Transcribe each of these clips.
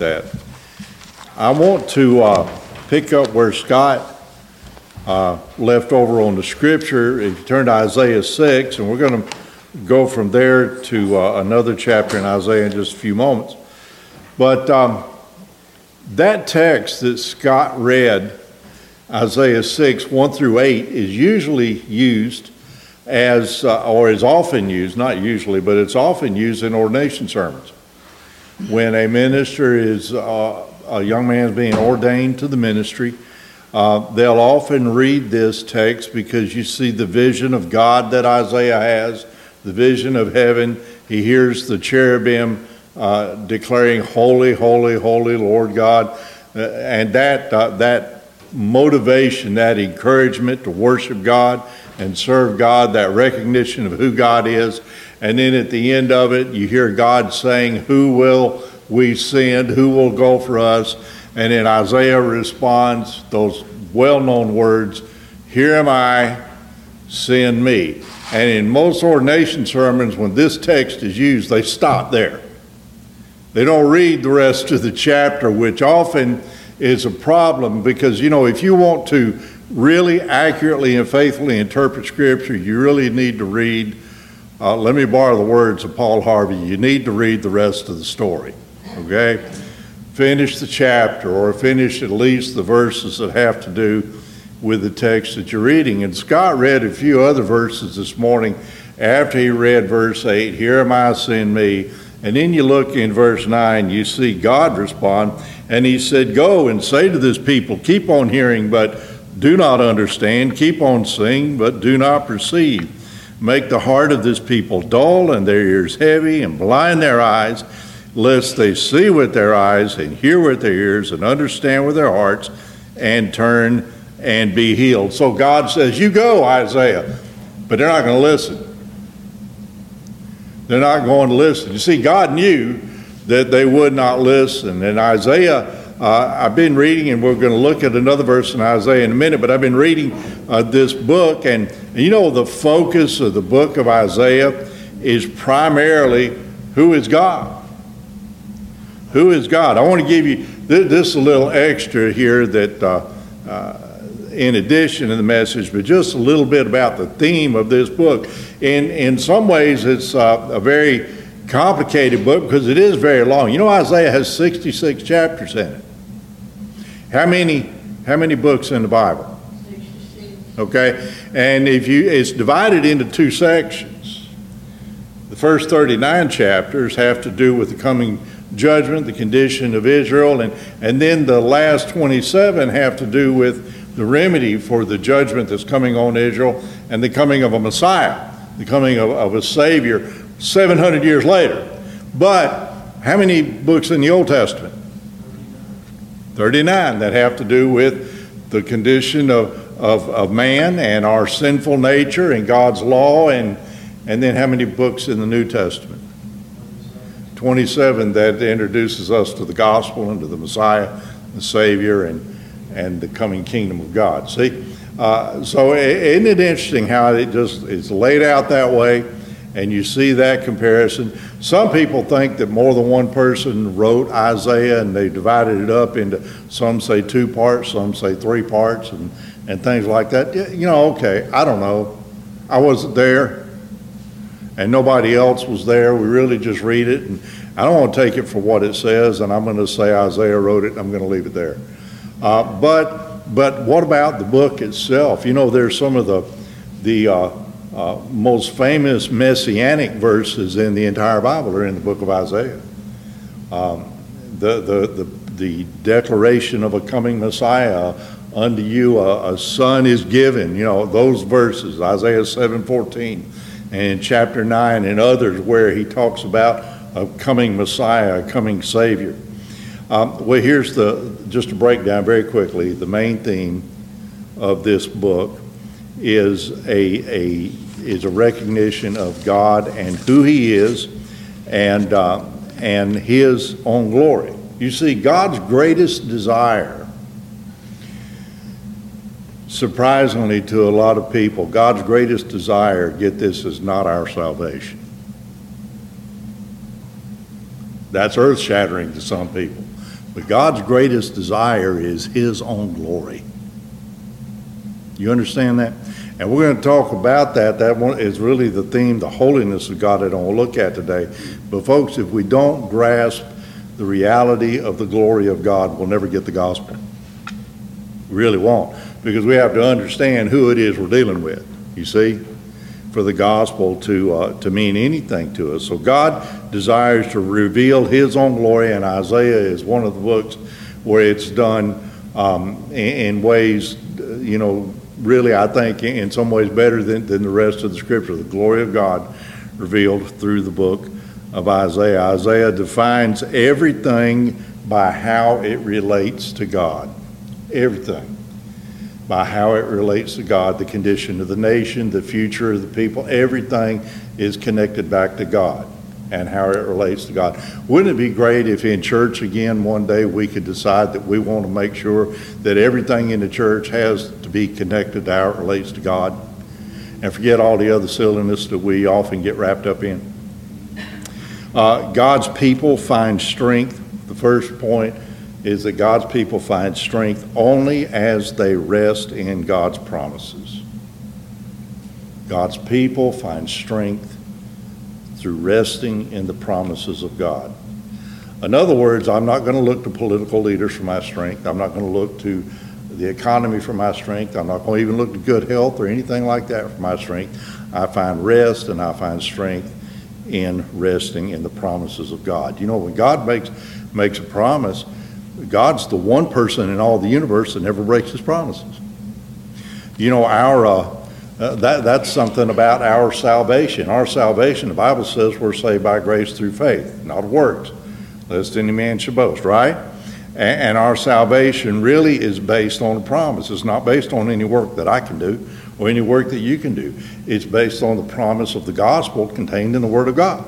that. I want to uh, pick up where Scott uh, left over on the scripture. If you turn to Isaiah 6, and we're going to go from there to uh, another chapter in Isaiah in just a few moments. But um, that text that Scott read, Isaiah 6, 1 through 8, is usually used as, uh, or is often used, not usually, but it's often used in ordination sermons. When a minister is, uh, a young man is being ordained to the ministry, uh, they'll often read this text because you see the vision of God that Isaiah has, the vision of heaven. He hears the cherubim uh, declaring, Holy, holy, holy Lord God. Uh, and that, uh, that motivation, that encouragement to worship God and serve God, that recognition of who God is. And then at the end of it, you hear God saying, Who will we send? Who will go for us? And then Isaiah responds those well known words, Here am I, send me. And in most ordination sermons, when this text is used, they stop there. They don't read the rest of the chapter, which often is a problem because, you know, if you want to really accurately and faithfully interpret Scripture, you really need to read, uh, let me borrow the words of Paul Harvey, you need to read the rest of the story, okay? finish the chapter or finish at least the verses that have to do with the text that you're reading. And Scott read a few other verses this morning after he read verse 8, Here am I, send me. And then you look in verse 9, you see God respond, and he said, Go and say to this people, keep on hearing, but do not understand, keep on seeing, but do not perceive. Make the heart of this people dull and their ears heavy, and blind their eyes lest they see with their eyes and hear with their ears and understand with their hearts and turn and be healed. So God says, You go, Isaiah, but they're not going to listen. They're not going to listen. You see, God knew that they would not listen. And Isaiah, uh, I've been reading, and we're going to look at another verse in Isaiah in a minute, but I've been reading uh, this book, and, and you know, the focus of the book of Isaiah is primarily who is God? Who is God? I want to give you this a little extra here that, uh, uh, in addition to the message, but just a little bit about the theme of this book. In, in some ways, it's uh, a very complicated book because it is very long. You know, Isaiah has 66 chapters in it. How many, how many books in the Bible? Okay, and if you, it's divided into two sections. The first 39 chapters have to do with the coming judgment, the condition of Israel, and, and then the last 27 have to do with the remedy for the judgment that's coming on Israel and the coming of a Messiah, the coming of, of a Savior 700 years later. But how many books in the Old Testament? 39 that have to do with the condition of, of, of man and our sinful nature and God's law, and, and then how many books in the New Testament? 27 that introduces us to the gospel and to the Messiah, the Savior, and, and the coming kingdom of God. See? Uh, so isn't it interesting how it just is laid out that way and you see that comparison? Some people think that more than one person wrote Isaiah and they divided it up into some say two parts, some say three parts, and, and things like that. You know, okay, I don't know. I wasn't there and nobody else was there. We really just read it. And I don't want to take it for what it says, and I'm going to say Isaiah wrote it, and I'm going to leave it there. Uh, but, but what about the book itself? You know, there's some of the, the uh, uh, most famous messianic verses in the entire Bible are in the book of Isaiah. Um, the, the, the, the declaration of a coming Messiah, unto you a, a, son is given, you know, those verses, Isaiah 7.14 and chapter 9 and others where he talks about a coming Messiah, a coming Savior. Um, well, here's the, just a breakdown very quickly, the main theme of this book is a, a, is a recognition of God and who He is and, uh, and His own glory. You see, God's greatest desire surprisingly to a lot of people, God's greatest desire, get this, is not our salvation. That's earth shattering to some people. But God's greatest desire is His own glory. You understand that? And we're going to talk about that. That one is really the theme, the holiness of God that I want to look at today. But folks, if we don't grasp the reality of the glory of God, we'll never get the gospel. We really won't. Because we have to understand who it is we're dealing with. You see? For the gospel to, uh, to mean anything to us. So God desires to reveal His own glory, and Isaiah is one of the books where it's done um, in, in ways, you know, really, I think, in some ways better than, than the rest of the scripture. The glory of God revealed through the book of Isaiah. Isaiah defines everything by how it relates to God. Everything. By how it relates to God, the condition of the nation, the future of the people, everything is connected back to God and how it relates to God. Wouldn't it be great if in church again one day we could decide that we want to make sure that everything in the church has to be connected to how it relates to God and forget all the other silliness that we often get wrapped up in? Uh, God's people find strength. The first point is that God's people find strength only as they rest in God's promises. God's people find strength through resting in the promises of God. In other words, I'm not going to look to political leaders for my strength. I'm not going to look to the economy for my strength. I'm not going to even look to good health or anything like that for my strength. I find rest and I find strength in resting in the promises of God. You know, when God makes makes a promise, God's the one person in all the universe that never breaks his promises. You know, our uh, uh, that, that's something about our salvation. Our salvation, the Bible says we're saved by grace through faith, not works, lest any man should boast, right? And, and our salvation really is based on a promise. It's not based on any work that I can do or any work that you can do. It's based on the promise of the gospel contained in the Word of God.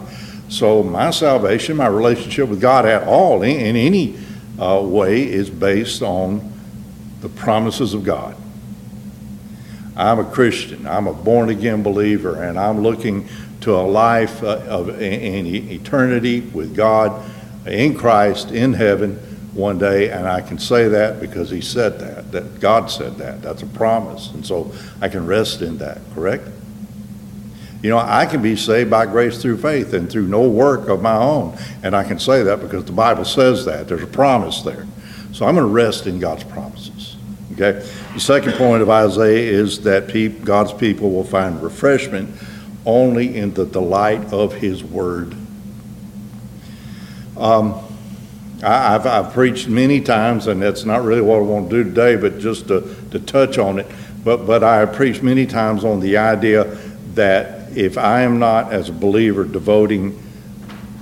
So my salvation, my relationship with God at all, in, in any uh, way, is based on the promises of God. I'm a Christian. I'm a born again believer, and I'm looking to a life uh, of in eternity with God in Christ in heaven one day, and I can say that because He said that, that God said that. That's a promise, and so I can rest in that. Correct? You know, I can be saved by grace through faith and through no work of my own, and I can say that because the Bible says that. There's a promise there, so I'm going to rest in God's promises. Okay. The second point of Isaiah is that God's people will find refreshment only in the delight of His Word. Um, I, have I've preached many times, and that's not really what I want to do today, but just to, to touch on it. But, but I have preached many times on the idea that if I am not, as a believer, devoting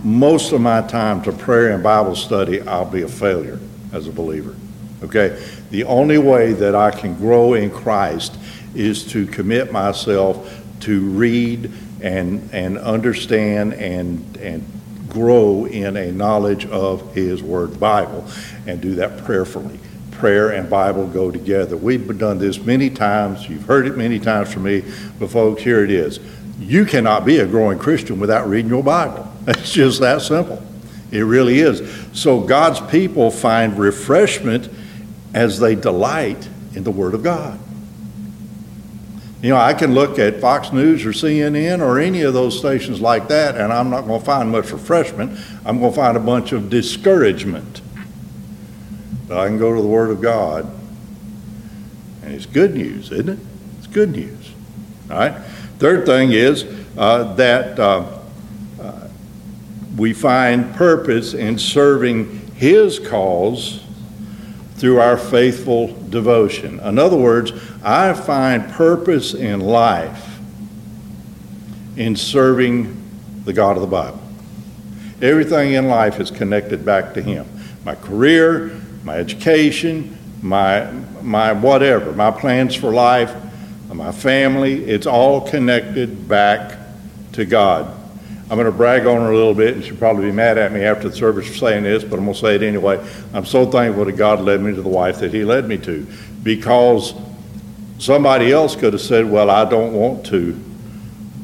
most of my time to prayer and Bible study, I'll be a failure as a believer. Okay? The only way that I can grow in Christ is to commit myself to read and, and understand and, and grow in a knowledge of His Word, Bible, and do that prayerfully. Prayer and Bible go together. We've done this many times. You've heard it many times from me, but folks, here it is. You cannot be a growing Christian without reading your Bible. It's just that simple. It really is. So God's people find refreshment as they delight in the Word of God. You know, I can look at Fox News or CNN or any of those stations like that, and I'm not going to find much refreshment. I'm going to find a bunch of discouragement. But I can go to the Word of God, and it's good news, isn't it? It's good news. All right? Third thing is uh, that uh, uh, we find purpose in serving His cause through our faithful devotion. In other words, I find purpose in life in serving the God of the Bible. Everything in life is connected back to Him. My career, my education, my, my whatever, my plans for life, my family, it's all connected back to God. I'm going to brag on her a little bit, and she'll probably be mad at me after the service for saying this, but I'm going to say it anyway. I'm so thankful that God led me to the wife that He led me to because somebody else could have said, Well, I don't want to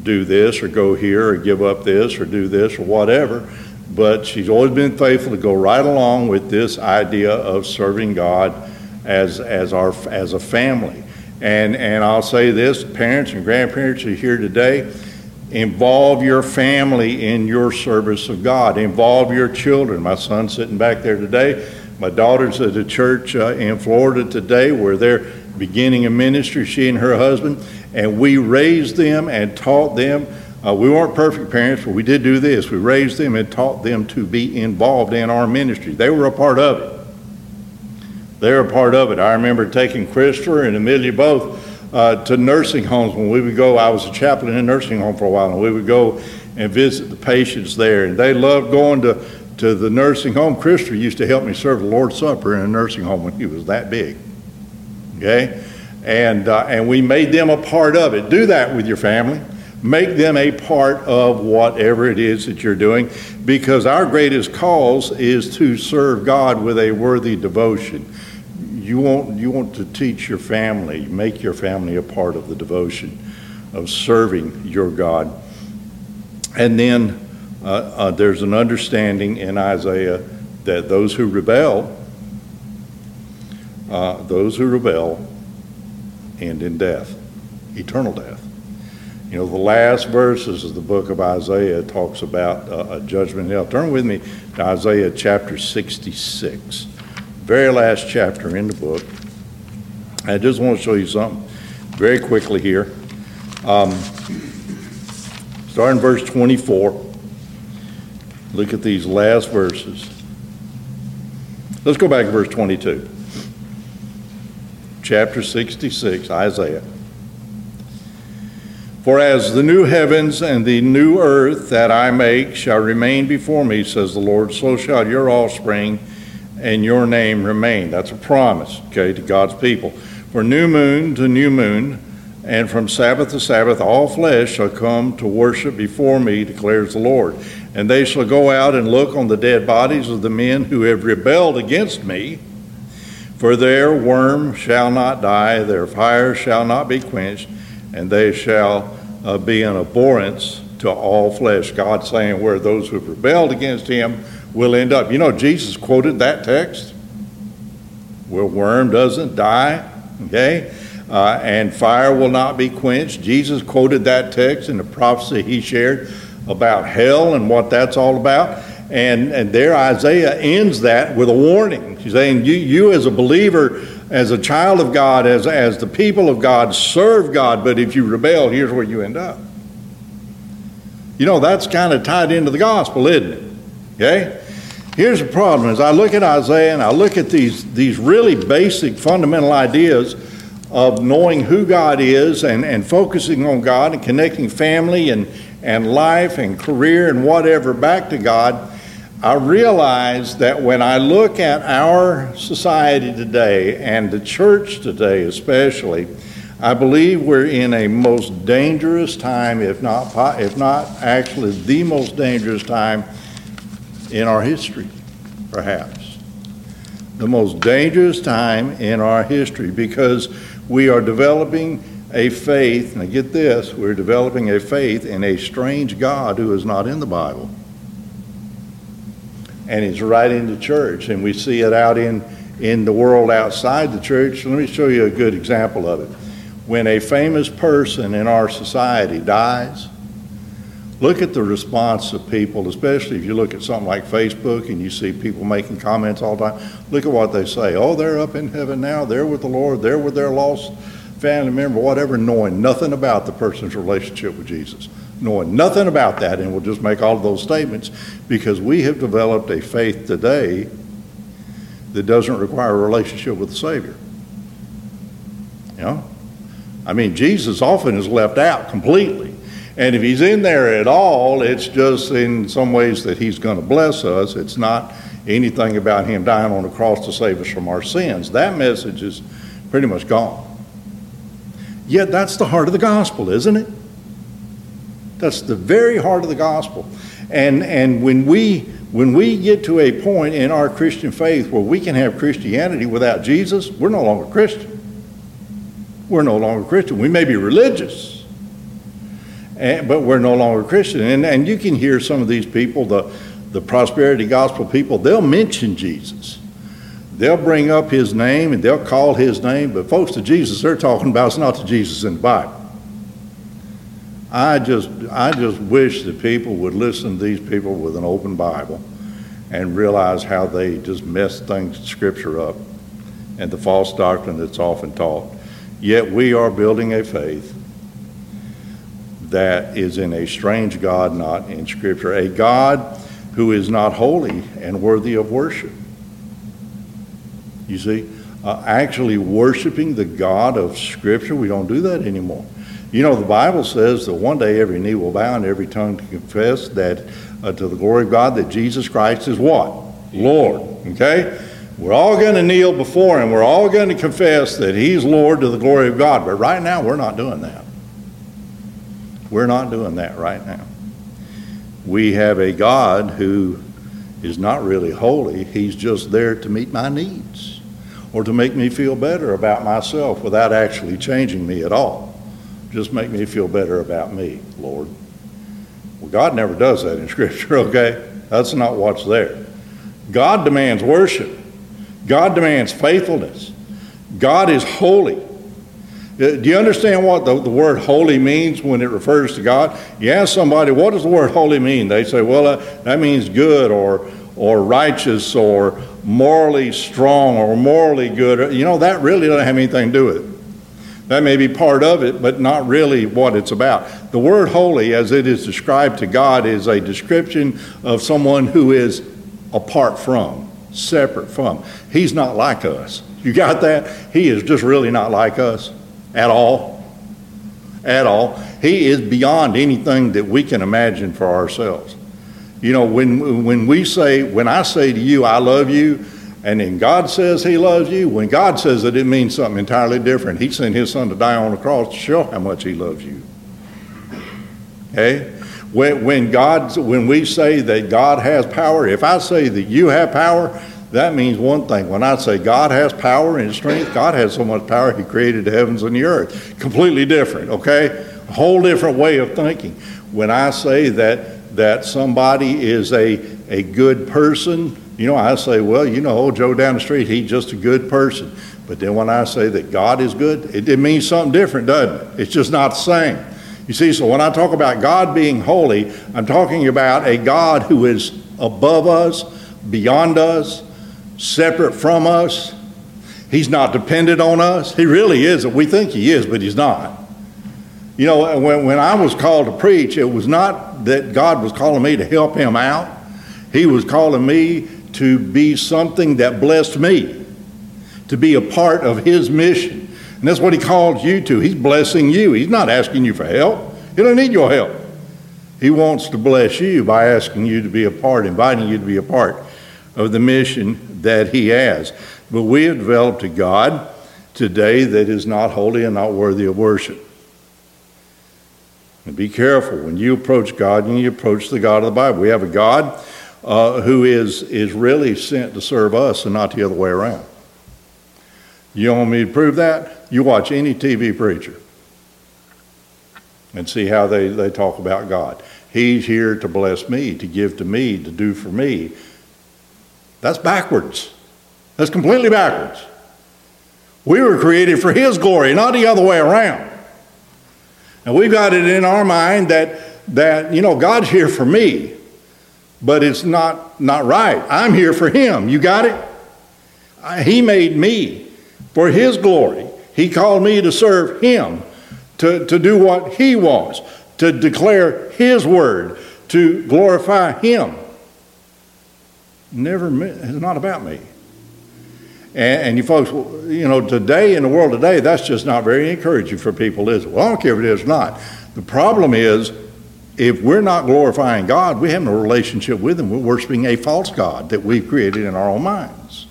do this or go here or give up this or do this or whatever. but she's always been faithful to go right along with this idea of serving God as, as, our, as a family. And, and I'll say this parents and grandparents are here today, involve your family in your service of God, involve your children. My son's sitting back there today. My daughter's at a church uh, in Florida today where they're beginning a ministry, she and her husband, and we raised them and taught them uh, we weren't perfect parents, but we did do this. We raised them and taught them to be involved in our ministry. They were a part of it. They were a part of it. I remember taking Christopher and Amelia both uh, to nursing homes when we would go. I was a chaplain in a nursing home for a while, and we would go and visit the patients there. And they loved going to, to the nursing home. Christopher used to help me serve the Lord's Supper in a nursing home when he was that big. Okay? And, uh, and we made them a part of it. Do that with your family. Make them a part of whatever it is that you're doing because our greatest cause is to serve God with a worthy devotion. You want, you want to teach your family, make your family a part of the devotion of serving your God. And then uh, uh, there's an understanding in Isaiah that those who rebel, uh, those who rebel, end in death, eternal death. You know, the last verses of the book of Isaiah talks about uh, a judgment hell. Turn with me to Isaiah chapter 66, very last chapter in the book. I just want to show you something very quickly here. Um, starting verse 24. Look at these last verses. Let's go back to verse 22. Chapter 66, Isaiah. For as the new heavens and the new earth that I make shall remain before me, says the Lord, so shall your offspring and your name remain. That's a promise, okay, to God's people. For new moon to new moon, and from Sabbath to Sabbath, all flesh shall come to worship before me, declares the Lord. And they shall go out and look on the dead bodies of the men who have rebelled against me. For their worm shall not die, their fire shall not be quenched, and they shall uh, be an abhorrence to all flesh. God saying where those who've rebelled against him will end up. You know, Jesus quoted that text where worm doesn't die, okay? Uh, and fire will not be quenched. Jesus quoted that text in the prophecy he shared about hell and what that's all about. And, and there Isaiah ends that with a warning. He's saying, you, you as a believer, as a child of God, as, as the people of God, serve God, but if you rebel, here's where you end up. You know, that's kind of tied into the gospel, isn't it? Okay? Here's the problem as I look at Isaiah and I look at these, these really basic fundamental ideas of knowing who God is and, and focusing on God and connecting family and, and life and career and whatever back to God, I realize that when I look at our society today and the church today especially, I believe we're in a most dangerous time, if not, if not actually the most dangerous time in our history, perhaps. The most dangerous time in our history because we are developing a faith, and get this, we're developing a faith in a strange God who is not in the Bible and it's right in the church, and we see it out in, in the world outside the church. Let me show you a good example of it. When a famous person in our society dies, look at the response of people, especially if you look at something like Facebook and you see people making comments all the time. Look at what they say. Oh, they're up in heaven now. They're with the Lord. They're with their lost family member, whatever, knowing nothing about the person's relationship with Jesus knowing nothing about that, and we'll just make all of those statements because we have developed a faith today that doesn't require a relationship with the Savior. You know? I mean, Jesus often is left out completely. And if he's in there at all, it's just in some ways that he's going to bless us. It's not anything about him dying on the cross to save us from our sins. That message is pretty much gone. Yet that's the heart of the gospel, isn't it? That's the very heart of the gospel. And, and when, we, when we get to a point in our Christian faith where we can have Christianity without Jesus, we're no longer Christian. We're no longer Christian. We may be religious, and, but we're no longer Christian. And, and you can hear some of these people, the, the prosperity gospel people, they'll mention Jesus. They'll bring up his name and they'll call his name, but folks, the Jesus they're talking about is not the Jesus in the Bible. I just, I just wish that people would listen to these people with an open Bible and realize how they just mess things, Scripture up, and the false doctrine that's often taught. Yet we are building a faith that is in a strange God, not in Scripture, a God who is not holy and worthy of worship. You see, uh, actually worshiping the God of Scripture, we don't do that anymore. You know, the Bible says that one day every knee will bow and every tongue to confess that uh, to the glory of God that Jesus Christ is what? Lord. Okay? We're all going to kneel before Him. We're all going to confess that He's Lord to the glory of God. But right now, we're not doing that. We're not doing that right now. We have a God who is not really holy, He's just there to meet my needs or to make me feel better about myself without actually changing me at all. Just make me feel better about me, Lord. Well, God never does that in Scripture, okay? That's not what's there. God demands worship, God demands faithfulness. God is holy. Uh, do you understand what the, the word holy means when it refers to God? You ask somebody, what does the word holy mean? They say, well, uh, that means good or, or righteous or morally strong or morally good. You know, that really doesn't have anything to do with it. That may be part of it, but not really what it's about. The word holy, as it is described to God, is a description of someone who is apart from, separate from. He's not like us. You got that? He is just really not like us at all. At all. He is beyond anything that we can imagine for ourselves. You know, when, when we say, when I say to you, I love you, and then God says He loves you, when God says it, it means something entirely different. He sent His Son to die on the cross to show how much He loves you. Okay? When, when, God, when we say that God has power, if I say that you have power, that means one thing. When I say God has power and strength, God has so much power, He created the heavens and the earth. Completely different, okay? A whole different way of thinking. When I say that, that somebody is a, a good person, you know, I say, well, you know, old Joe down the street, he's just a good person. But then when I say that God is good, it, it means something different, doesn't it? It's just not the same. You see, so when I talk about God being holy, I'm talking about a God who is above us, beyond us, separate from us. He's not dependent on us. He really is. We think he is, but he's not. You know, when, when I was called to preach, it was not that God was calling me to help him out. He was calling me to be something that blessed me, to be a part of his mission. And that's what he called you to. He's blessing you. He's not asking you for help. He don't need your help. He wants to bless you by asking you to be a part, inviting you to be a part of the mission that he has. But we have developed a God today that is not holy and not worthy of worship. And be careful when you approach God and you approach the God of the Bible. We have a God uh, who is, is really sent to serve us and not the other way around. You want me to prove that? You watch any TV preacher and see how they, they talk about God. He's here to bless me, to give to me, to do for me. That's backwards. That's completely backwards. We were created for His glory, not the other way around. And we've got it in our mind that, that you know, God's here for me, but it's not, not right. I'm here for Him. You got it? He made me for His glory. He called me to serve Him, to, to do what He wants, to declare His word, to glorify Him. Never, it's not about me. And, and, you folks, you know, today in the world today, that's just not very encouraging for people, is it? Well, I don't care if it is or not. The problem is, if we're not glorifying God, we have no relationship with Him. We're worshiping a false God that we've created in our own minds.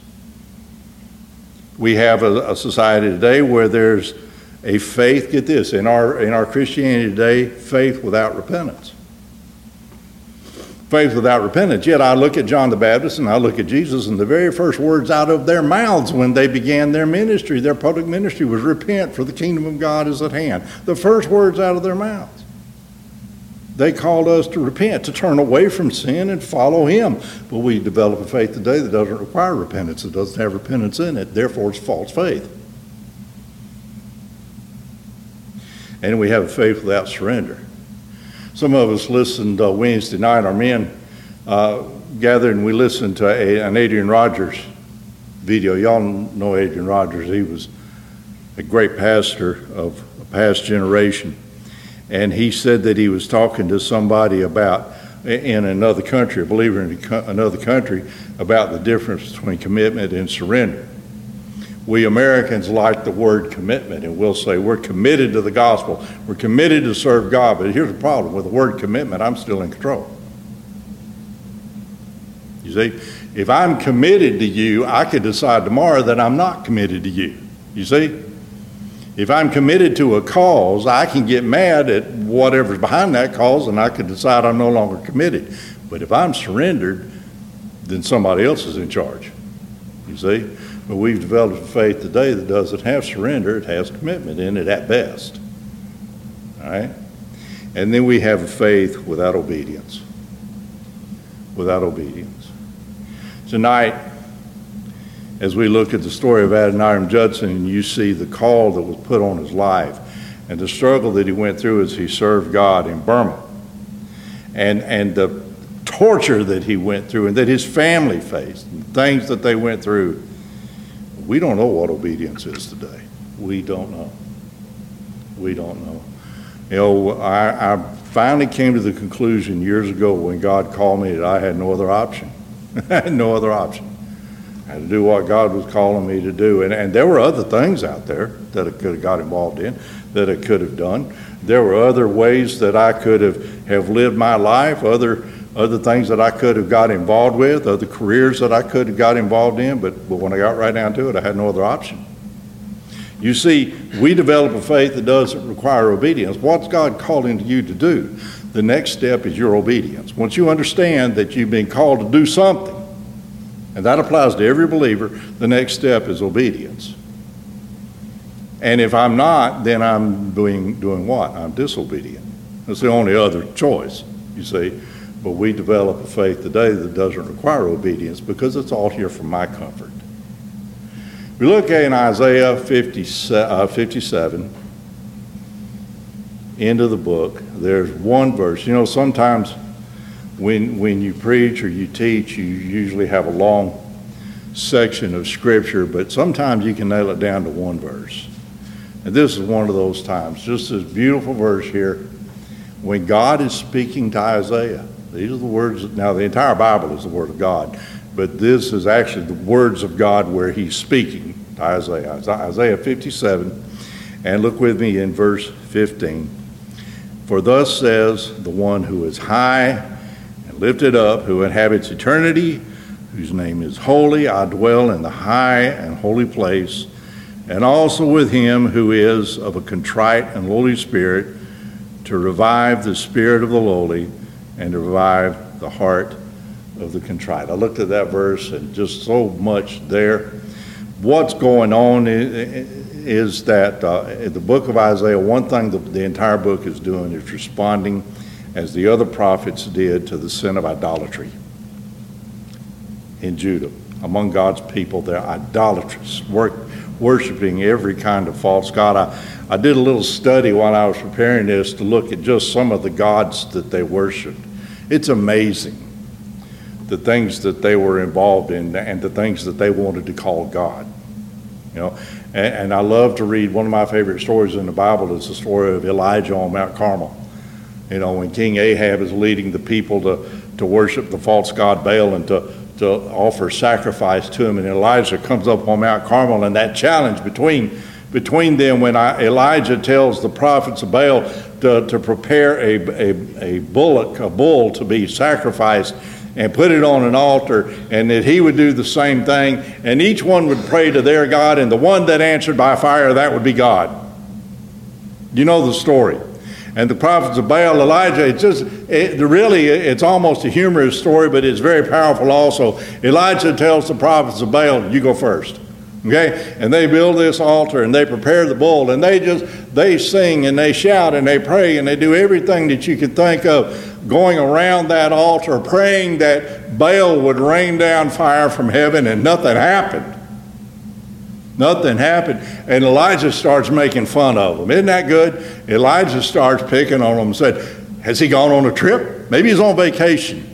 We have a, a society today where there's a faith, get this, in our, in our Christianity today, faith without repentance faith without repentance. Yet I look at John the Baptist and I look at Jesus, and the very first words out of their mouths when they began their ministry, their public ministry, was repent, for the kingdom of God is at hand. The first words out of their mouths. They called us to repent, to turn away from sin and follow Him. But we develop a faith today that doesn't require repentance. It doesn't have repentance in it. Therefore, it's false faith. And we have a faith without surrender. Some of us listened uh, Wednesday night, our men uh, gathered and we listened to a, an Adrian Rogers video. Y'all know Adrian Rogers. He was a great pastor of a past generation. And he said that he was talking to somebody about, in another country, a believer in another country, about the difference between commitment and surrender. We Americans like the word commitment, and we'll say we're committed to the gospel. We're committed to serve God. But here's the problem with the word commitment I'm still in control. You see, if I'm committed to you, I could decide tomorrow that I'm not committed to you. You see? If I'm committed to a cause, I can get mad at whatever's behind that cause and I could decide I'm no longer committed. But if I'm surrendered, then somebody else is in charge. You see? But we've developed a faith today that doesn't have surrender, it has commitment in it at best. All right? And then we have a faith without obedience. Without obedience. Tonight, as we look at the story of Adoniram Judson, you see the call that was put on his life and the struggle that he went through as he served God in Burma. And, and the torture that he went through and that his family faced, and things that they went through we don't know what obedience is today. We don't know. We don't know. You know, I, I finally came to the conclusion years ago when God called me that I had no other option. I had no other option. I had to do what God was calling me to do. And, and there were other things out there that I could have got involved in, that I could have done. There were other ways that I could have, have lived my life, other other things that I could have got involved with, other careers that I could have got involved in, but, but when I got right down to it, I had no other option. You see, we develop a faith that doesn't require obedience. What's God calling you to do? The next step is your obedience. Once you understand that you've been called to do something, and that applies to every believer, the next step is obedience. And if I'm not, then I'm doing, doing what? I'm disobedient. That's the only other choice, you see. But we develop a faith today that doesn't require obedience because it's all here for my comfort. We look at in Isaiah 50, uh, 57, end of the book, there's one verse. You know, sometimes when, when you preach or you teach, you usually have a long section of Scripture, but sometimes you can nail it down to one verse. And this is one of those times. Just this beautiful verse here when God is speaking to Isaiah. These are the words, now the entire Bible is the Word of God, but this is actually the words of God where he's speaking to Isaiah. Isaiah 57, and look with me in verse 15. For thus says the one who is high and lifted up, who inhabits eternity, whose name is holy, I dwell in the high and holy place, and also with him who is of a contrite and lowly spirit, to revive the spirit of the lowly and to revive the heart of the contrite. I looked at that verse and just so much there. What's going on is that uh, in the book of Isaiah, one thing the, the entire book is doing is responding, as the other prophets did, to the sin of idolatry in Judah. Among God's people, they're idolatrous, work, worshiping every kind of false god. I, I did a little study while I was preparing this to look at just some of the gods that they worshiped. It's amazing the things that they were involved in and the things that they wanted to call God. You know, and, and I love to read one of my favorite stories in the Bible is the story of Elijah on Mount Carmel. You know, when King Ahab is leading the people to, to worship the false god Baal and to, to offer sacrifice to him, and Elijah comes up on Mount Carmel, and that challenge between between them when I, Elijah tells the prophets of Baal to, to prepare a, a, a bullock, a bull to be sacrificed and put it on an altar, and that he would do the same thing, and each one would pray to their God, and the one that answered by fire, that would be God. You know the story. And the prophets of Baal, Elijah, it's just, it, really, it's almost a humorous story, but it's very powerful also. Elijah tells the prophets of Baal, You go first. Okay? And they build this altar and they prepare the bull and they just, they sing and they shout and they pray and they do everything that you could think of going around that altar praying that Baal would rain down fire from heaven and nothing happened. Nothing happened. And Elijah starts making fun of them. Isn't that good? Elijah starts picking on them and said, Has he gone on a trip? Maybe he's on vacation.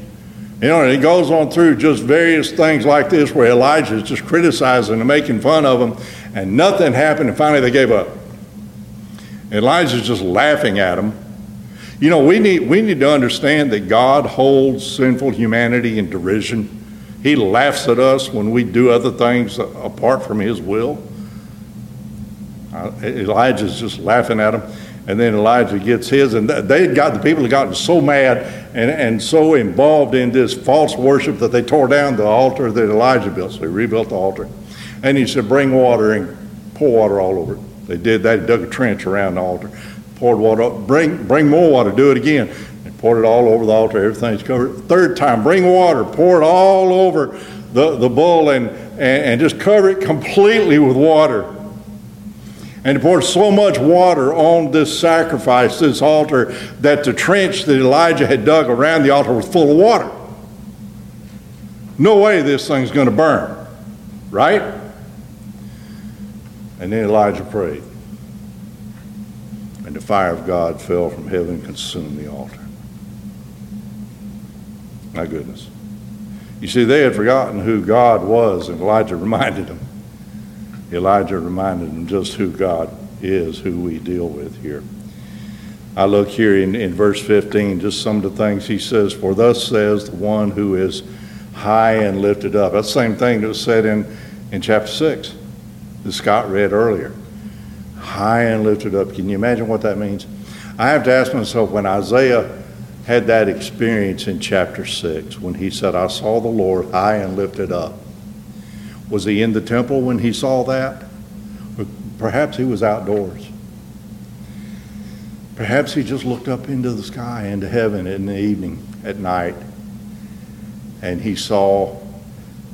You know, and he goes on through just various things like this where Elijah is just criticizing and making fun of them, and nothing happened, and finally they gave up. Elijah's just laughing at them. You know, we need, we need to understand that God holds sinful humanity in derision. He laughs at us when we do other things apart from His will. Uh, Elijah's just laughing at him. And then Elijah gets his, and they had got the people had gotten so mad and, and so involved in this false worship that they tore down the altar that Elijah built. So he rebuilt the altar. And he said, Bring water and pour water all over it. They did that, dug a trench around the altar, poured water up, bring, bring more water, do it again. Poured it all over the altar, everything's covered. Third time, bring water, pour it all over the, the bull and, and, and just cover it completely with water and he poured so much water on this sacrifice, this altar, that the trench that Elijah had dug around the altar was full of water. No way this thing's going to burn, right? And then Elijah prayed. And the fire of God fell from heaven and consumed the altar. My goodness. You see, they had forgotten who God was, and Elijah reminded them. Elijah reminded them just who God is, who we deal with here. I look here in, in verse 15, just some of the things he says, For thus says the one who is high and lifted up. That's the same thing that was said in, in chapter 6 that Scott read earlier. High and lifted up. Can you imagine what that means? I have to ask myself when Isaiah had that experience in chapter 6, when he said, I saw the Lord high and lifted up was he in the temple when he saw that? Perhaps he was outdoors. Perhaps he just looked up into the sky, into heaven in the evening, at night, and he saw,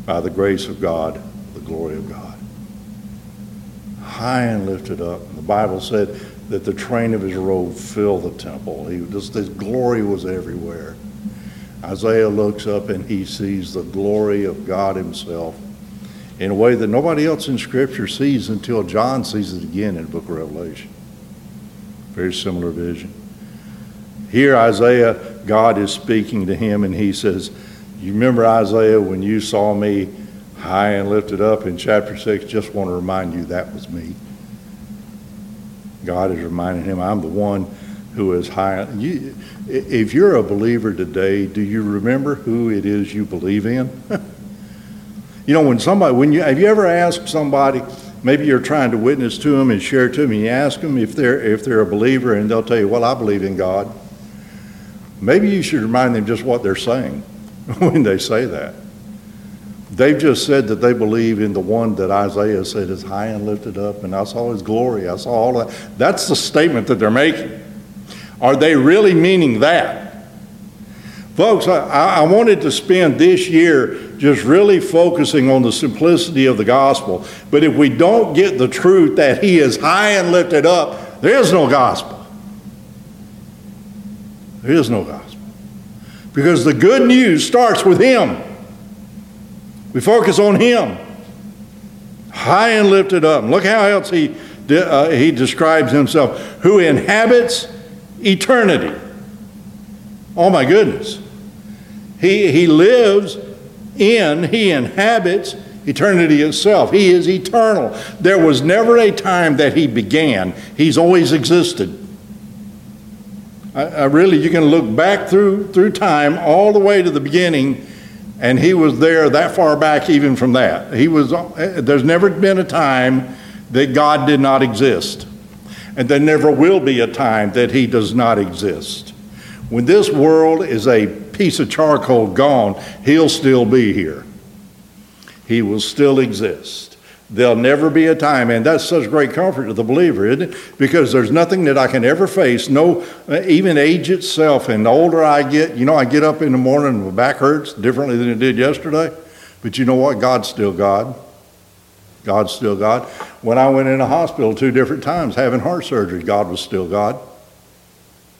by the grace of God, the glory of God. High and lifted up. The Bible said that the train of his robe filled the temple. He just, his glory was everywhere. Isaiah looks up and he sees the glory of God himself in a way that nobody else in Scripture sees until John sees it again in the book of Revelation. Very similar vision. Here, Isaiah, God is speaking to him, and he says, You remember, Isaiah, when you saw me high and lifted up in chapter 6? Just want to remind you that was me. God is reminding him, I'm the one who is high. You, if you're a believer today, do you remember who it is you believe in? You know, when somebody, when you, have you ever asked somebody, maybe you're trying to witness to them and share to them, and you ask them if they're, if they're a believer, and they'll tell you, well, I believe in God. Maybe you should remind them just what they're saying when they say that. They've just said that they believe in the one that Isaiah said is high and lifted up, and I saw his glory. I saw all that. That's the statement that they're making. Are they really meaning that? Folks, I, I, wanted to spend this year just really focusing on the simplicity of the gospel. But if we don't get the truth that He is high and lifted up, there is no gospel. There is no gospel. Because the good news starts with Him. We focus on Him. High and lifted up. look how else He, uh, he describes Himself who inhabits eternity. Oh my goodness. He, he lives in, he inhabits eternity itself. He is eternal. There was never a time that he began, he's always existed. I, I really, you can look back through, through time all the way to the beginning, and he was there that far back, even from that. He was, there's never been a time that God did not exist. And there never will be a time that he does not exist. When this world is a piece of charcoal gone, he'll still be here. He will still exist. There'll never be a time, and that's such great comfort to the believer, isn't it? Because there's nothing that I can ever face, no, uh, even age itself. And the older I get, you know, I get up in the morning my back hurts differently than it did yesterday. But you know what? God's still God. God's still God. When I went in a hospital two different times having heart surgery, God was still God.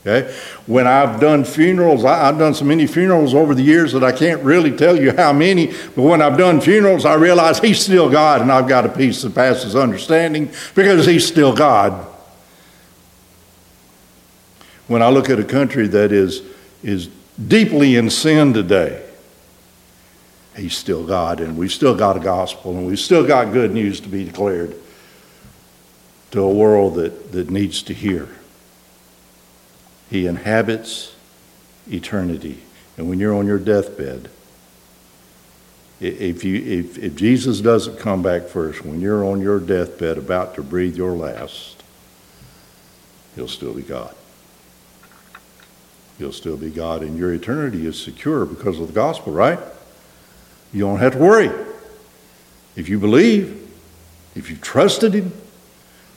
Okay? When I've done funerals, I, have done so many funerals over the years that I can't really tell you how many, but when I've done funerals, I realize He's still God and I've got a peace that passes understanding because He's still God. When I look at a country that is, is deeply in sin today, He's still God, and we've still got a gospel, and we've still got good news to be declared to a world that, that needs to hear. He inhabits eternity. And when you're on your deathbed, if, you, if, if Jesus doesn't come back first, when you're on your deathbed about to breathe your last, he'll still be God. He'll still be God, and your eternity is secure because of the gospel, right? You don't have to worry. If you believe, if you trusted Him,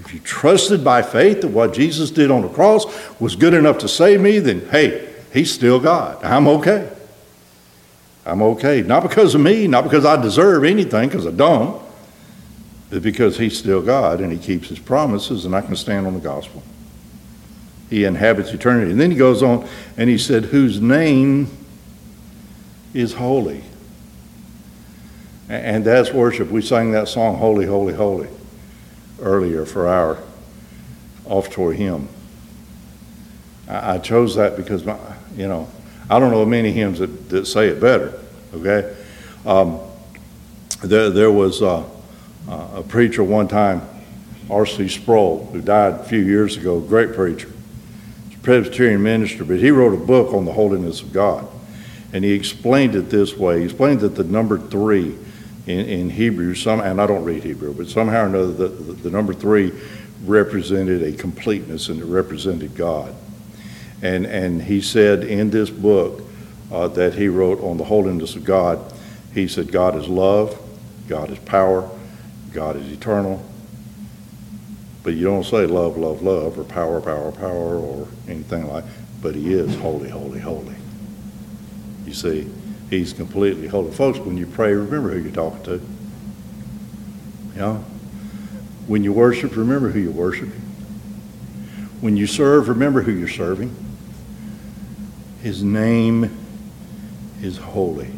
if you trusted by faith that what Jesus did on the cross was good enough to save me, then hey, He's still God. I'm okay. I'm okay. Not because of me, not because I deserve anything, because I don't, but because He's still God and He keeps His promises, and I can stand on the gospel. He inhabits eternity. And then He goes on and He said, Whose name is holy. And that's worship. We sang that song, Holy, Holy, Holy, earlier for our offertory hymn. I chose that because, you know, I don't know many hymns that, that say it better, okay? Um, there, there was a, a preacher one time, R.C. Sproul, who died a few years ago, great preacher, Presbyterian minister, but he wrote a book on the holiness of God. And he explained it this way. He explained that the number three in, in Hebrew, some, and I don't read Hebrew, but somehow or another, the, the, the number three represented a completeness and it represented God. And, and he said in this book uh, that he wrote on the holiness of God, he said, God is love, God is power, God is eternal. But you don't say love, love, love, or power, power, power, or anything like but he is holy, holy, holy. You see? He's completely holy. Folks, when you pray, remember who you're talking to. Know? When you worship, remember who you're worshiping. When you serve, remember who you're serving. His name is holy.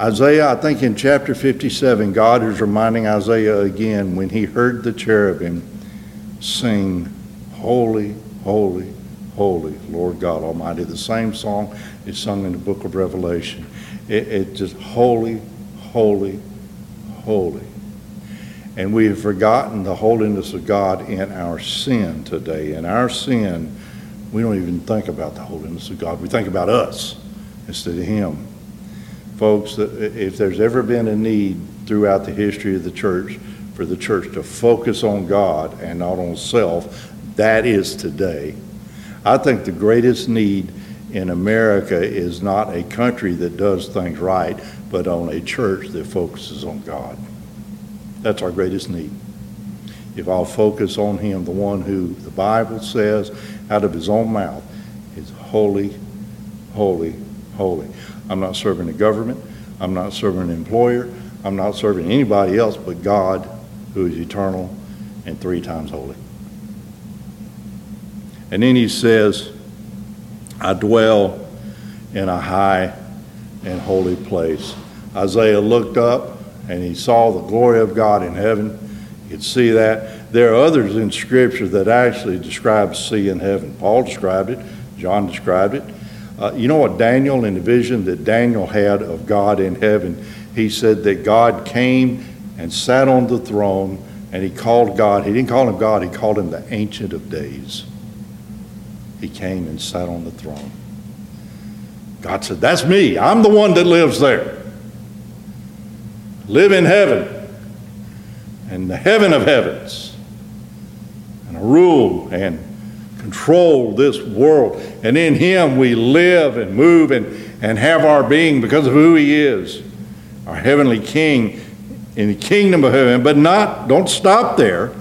Isaiah, I think in chapter 57, God is reminding Isaiah again when he heard the cherubim sing, Holy, holy, holy, Lord God Almighty. The same song is sung in the book of Revelation. It, it just holy, holy, holy. And we have forgotten the holiness of God in our sin today. In our sin, we don't even think about the holiness of God. We think about us instead of Him. Folks, if there's ever been a need throughout the history of the church for the church to focus on God and not on self, that is today. I think the greatest need in America is not a country that does things right, but on a church that focuses on God. That's our greatest need. If I'll focus on Him, the one who the Bible says out of His own mouth is holy, holy, holy. I'm not serving the government. I'm not serving an employer. I'm not serving anybody else but God who is eternal and three times holy. And then he says, I dwell in a high and holy place. Isaiah looked up and he saw the glory of God in heaven. You could see that. There are others in Scripture that actually describe sea in heaven. Paul described it, John described it. Uh, you know what Daniel, in the vision that Daniel had of God in heaven, he said that God came and sat on the throne and he called God, he didn't call him God, he called him the Ancient of Days he came and sat on the throne. God said, That's me. I'm the one that lives there. Live in heaven and the heaven of heavens and rule and control this world. And in him we live and move and, and have our being because of who he is, our heavenly king in the kingdom of heaven. But not, don't stop there.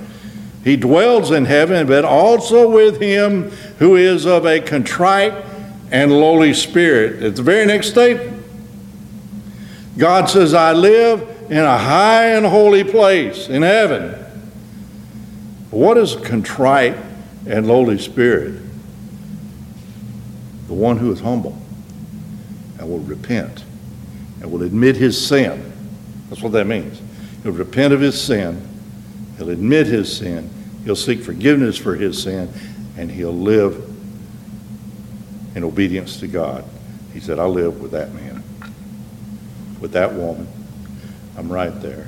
He dwells in heaven, but also with him who is of a contrite and lowly spirit. At the very next statement, God says, I live in a high and holy place in heaven. What is a contrite and lowly spirit? The one who is humble and will repent and will admit his sin. That's what that means. He'll repent of his sin, he'll admit his sin, he'll seek forgiveness for his sin, and he'll live in obedience to God. He said, I live with that man, with that woman. I'm right there.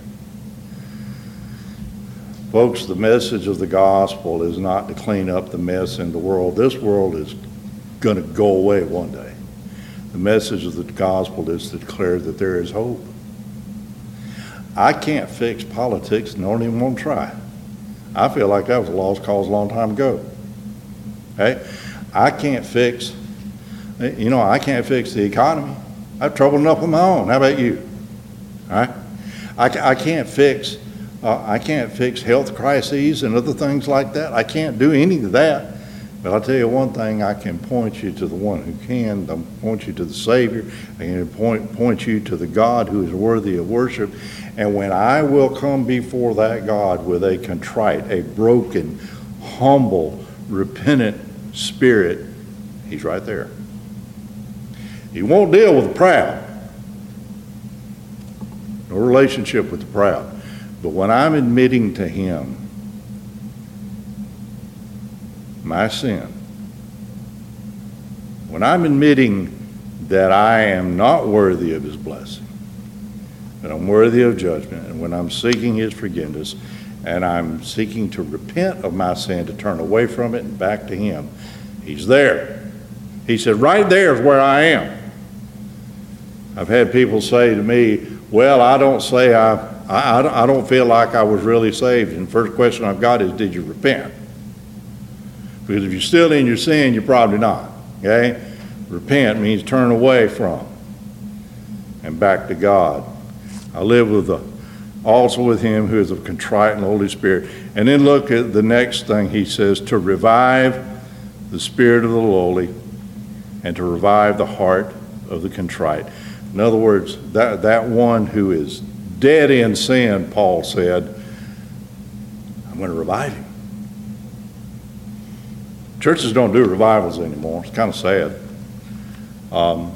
Folks, the message of the gospel is not to clean up the mess in the world. This world is going to go away one day. The message of the gospel is to declare that there is hope. I can't fix politics don't even want to try. I feel like that was a lost cause a long time ago. Okay? I can't fix, you know, I can't fix the economy. I have trouble enough with my own. How about you? All right? I, I can't fix uh, I can't fix health crises and other things like that. I can't do any of that. But I'll tell you one thing, I can point you to the one who can. I can point you to the Savior. I can point, point you to the God who is worthy of worship. And when I will come before that God with a contrite, a broken, humble, repentant spirit, He's right there. He won't deal with the proud. No relationship with the proud. But when I'm admitting to Him my sin, when I'm admitting that I am not worthy of His blessing, that I'm worthy of judgment, and when I'm seeking His forgiveness, and I'm seeking to repent of my sin, to turn away from it and back to Him, He's there. He said, Right there is where I am. I've had people say to me, Well, I don't say I, I, I don't feel like I was really saved. And the first question I've got is, Did you repent? Because if you're still in your sin, you're probably not. Okay? Repent means turn away from and back to God. I live with the also with him who is of contrite and Holy Spirit. And then look at the next thing he says to revive the spirit of the lowly and to revive the heart of the contrite. In other words, that, that one who is dead in sin, Paul said, I'm going to revive him. Churches don't do revivals anymore. It's kind of sad. Um,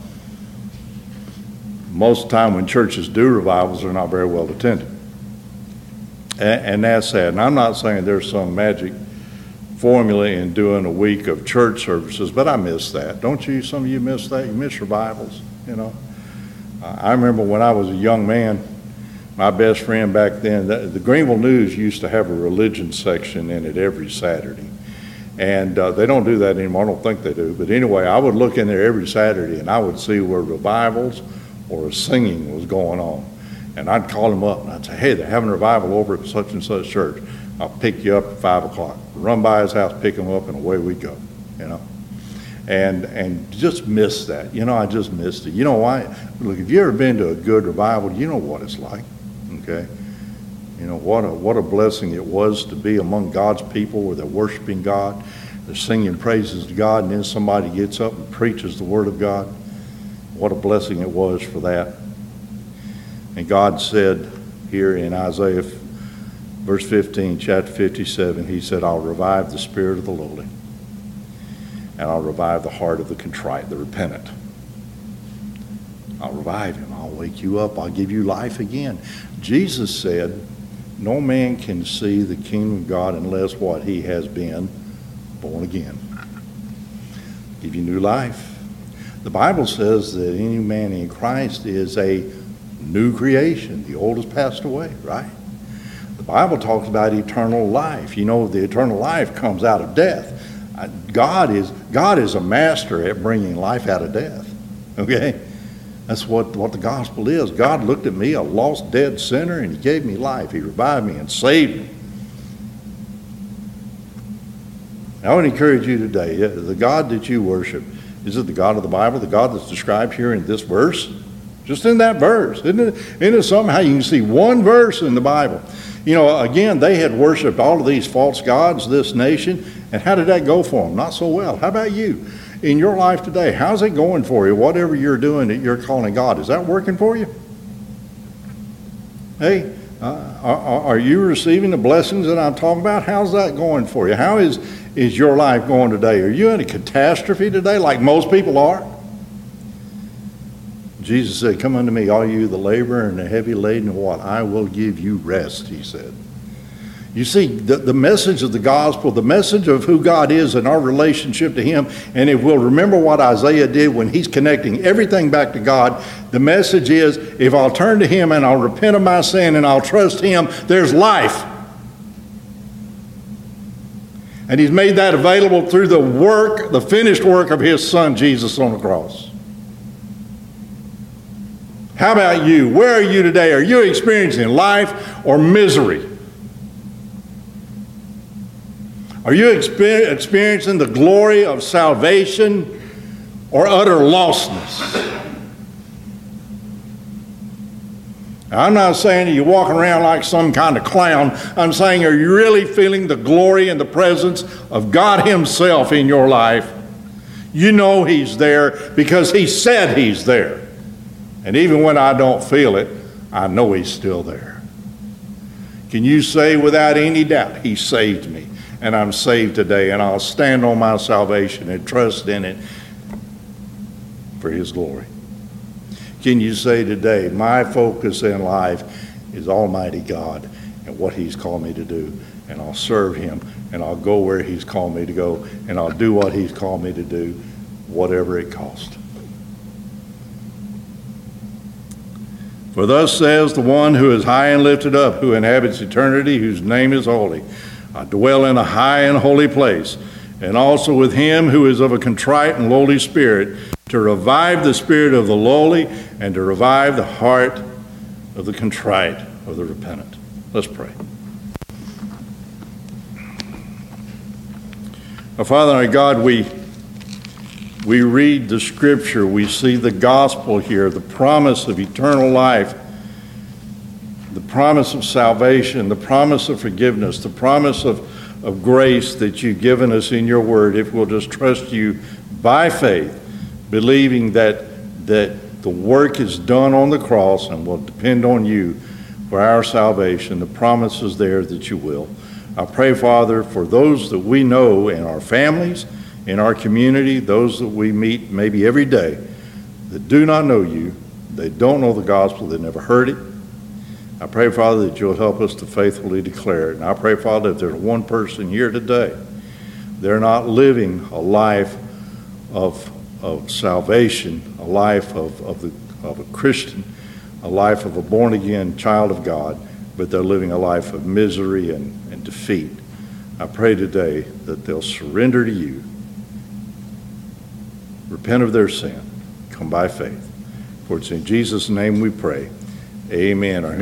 most of the time when churches do revivals, they're not very well attended. And, and that's sad. And I'm not saying there's some magic formula in doing a week of church services, but I miss that. Don't you? Some of you miss that. You miss revivals, you know. I remember when I was a young man, my best friend back then, the, the Greenville News used to have a religion section in it every Saturday. And uh, they don't do that anymore. I don't think they do. But anyway, I would look in there every Saturday and I would see where revivals or singing was going on. And I'd call them up and I'd say, hey, they're having a revival over at such and such church. I'll pick you up at 5 o'clock. Run by his house, pick him up, and away we go, you know. And, and just miss that. You know, I just missed it. You know why? Look, if you've ever been to a good revival, you know what it's like, okay? You know, what a, what a blessing it was to be among God's people where they're worshiping God, they're singing praises to God, and then somebody gets up and preaches the Word of God. What a blessing it was for that. And God said here in Isaiah verse 15, chapter 57, He said, I'll revive the spirit of the lowly, and I'll revive the heart of the contrite, the repentant. I'll revive him. I'll wake you up. I'll give you life again. Jesus said, no man can see the kingdom of God unless what he has been born again. Give you new life. The Bible says that any man in Christ is a new creation. The old has passed away, right? The Bible talks about eternal life. You know, the eternal life comes out of death. God is, God is a master at bringing life out of death. Okay? That's what, what the gospel is. God looked at me, a lost, dead sinner, and He gave me life. He revived me and saved me. I would encourage you today uh, the God that you worship, is it the God of the Bible, the God that's described here in this verse? Just in that verse. Isn't it, isn't it somehow you can see one verse in the Bible? You know, again, they had worshiped all of these false gods, this nation, and how did that go for them? Not so well. How about you? In your life today, how's it going for you? Whatever you're doing that you're calling God, is that working for you? Hey, uh, are, are you receiving the blessings that I'm talking about? How's that going for you? How is, is your life going today? Are you in a catastrophe today, like most people are? Jesus said, Come unto me, all you the labor and the heavy laden, what? I will give you rest, he said. You see, the, the message of the gospel, the message of who God is and our relationship to Him, and if we'll remember what Isaiah did when he's connecting everything back to God, the message is if I'll turn to Him and I'll repent of my sin and I'll trust Him, there's life. And He's made that available through the work, the finished work of His Son, Jesus, on the cross. How about you? Where are you today? Are you experiencing life or misery? Are you exper- experiencing the glory of salvation or utter lostness? Now, I'm not saying you're walking around like some kind of clown. I'm saying, are you really feeling the glory and the presence of God Himself in your life? You know He's there because He said He's there. And even when I don't feel it, I know He's still there. Can you say without any doubt, He saved me? And I'm saved today, and I'll stand on my salvation and trust in it for His glory. Can you say today, my focus in life is Almighty God and what He's called me to do, and I'll serve Him, and I'll go where He's called me to go, and I'll do what He's called me to do, whatever it costs. For thus says the one who is high and lifted up, who inhabits eternity, whose name is holy. I dwell in a high and holy place, and also with him who is of a contrite and lowly spirit, to revive the spirit of the lowly and to revive the heart of the contrite, of the repentant. Let's pray. Our Father our God, we, we read the scripture, we see the gospel here, the promise of eternal life the promise of salvation, the promise of forgiveness, the promise of, of grace that you've given us in your word, if we'll just trust you by faith, believing that, that the work is done on the cross and will depend on you for our salvation, the promise is there that you will. I pray, Father, for those that we know in our families, in our community, those that we meet maybe every day that do not know you, they don't know the gospel, they never heard it I pray, Father, that you'll help us to faithfully declare it. And I pray, Father, if there's one person here today, they're not living a life of, of salvation, a life of, of, the, of a Christian, a life of a born again child of God, but they're living a life of misery and, and defeat. I pray today that they'll surrender to you, repent of their sin, come by faith. For it's in Jesus' name we pray. Amen. Our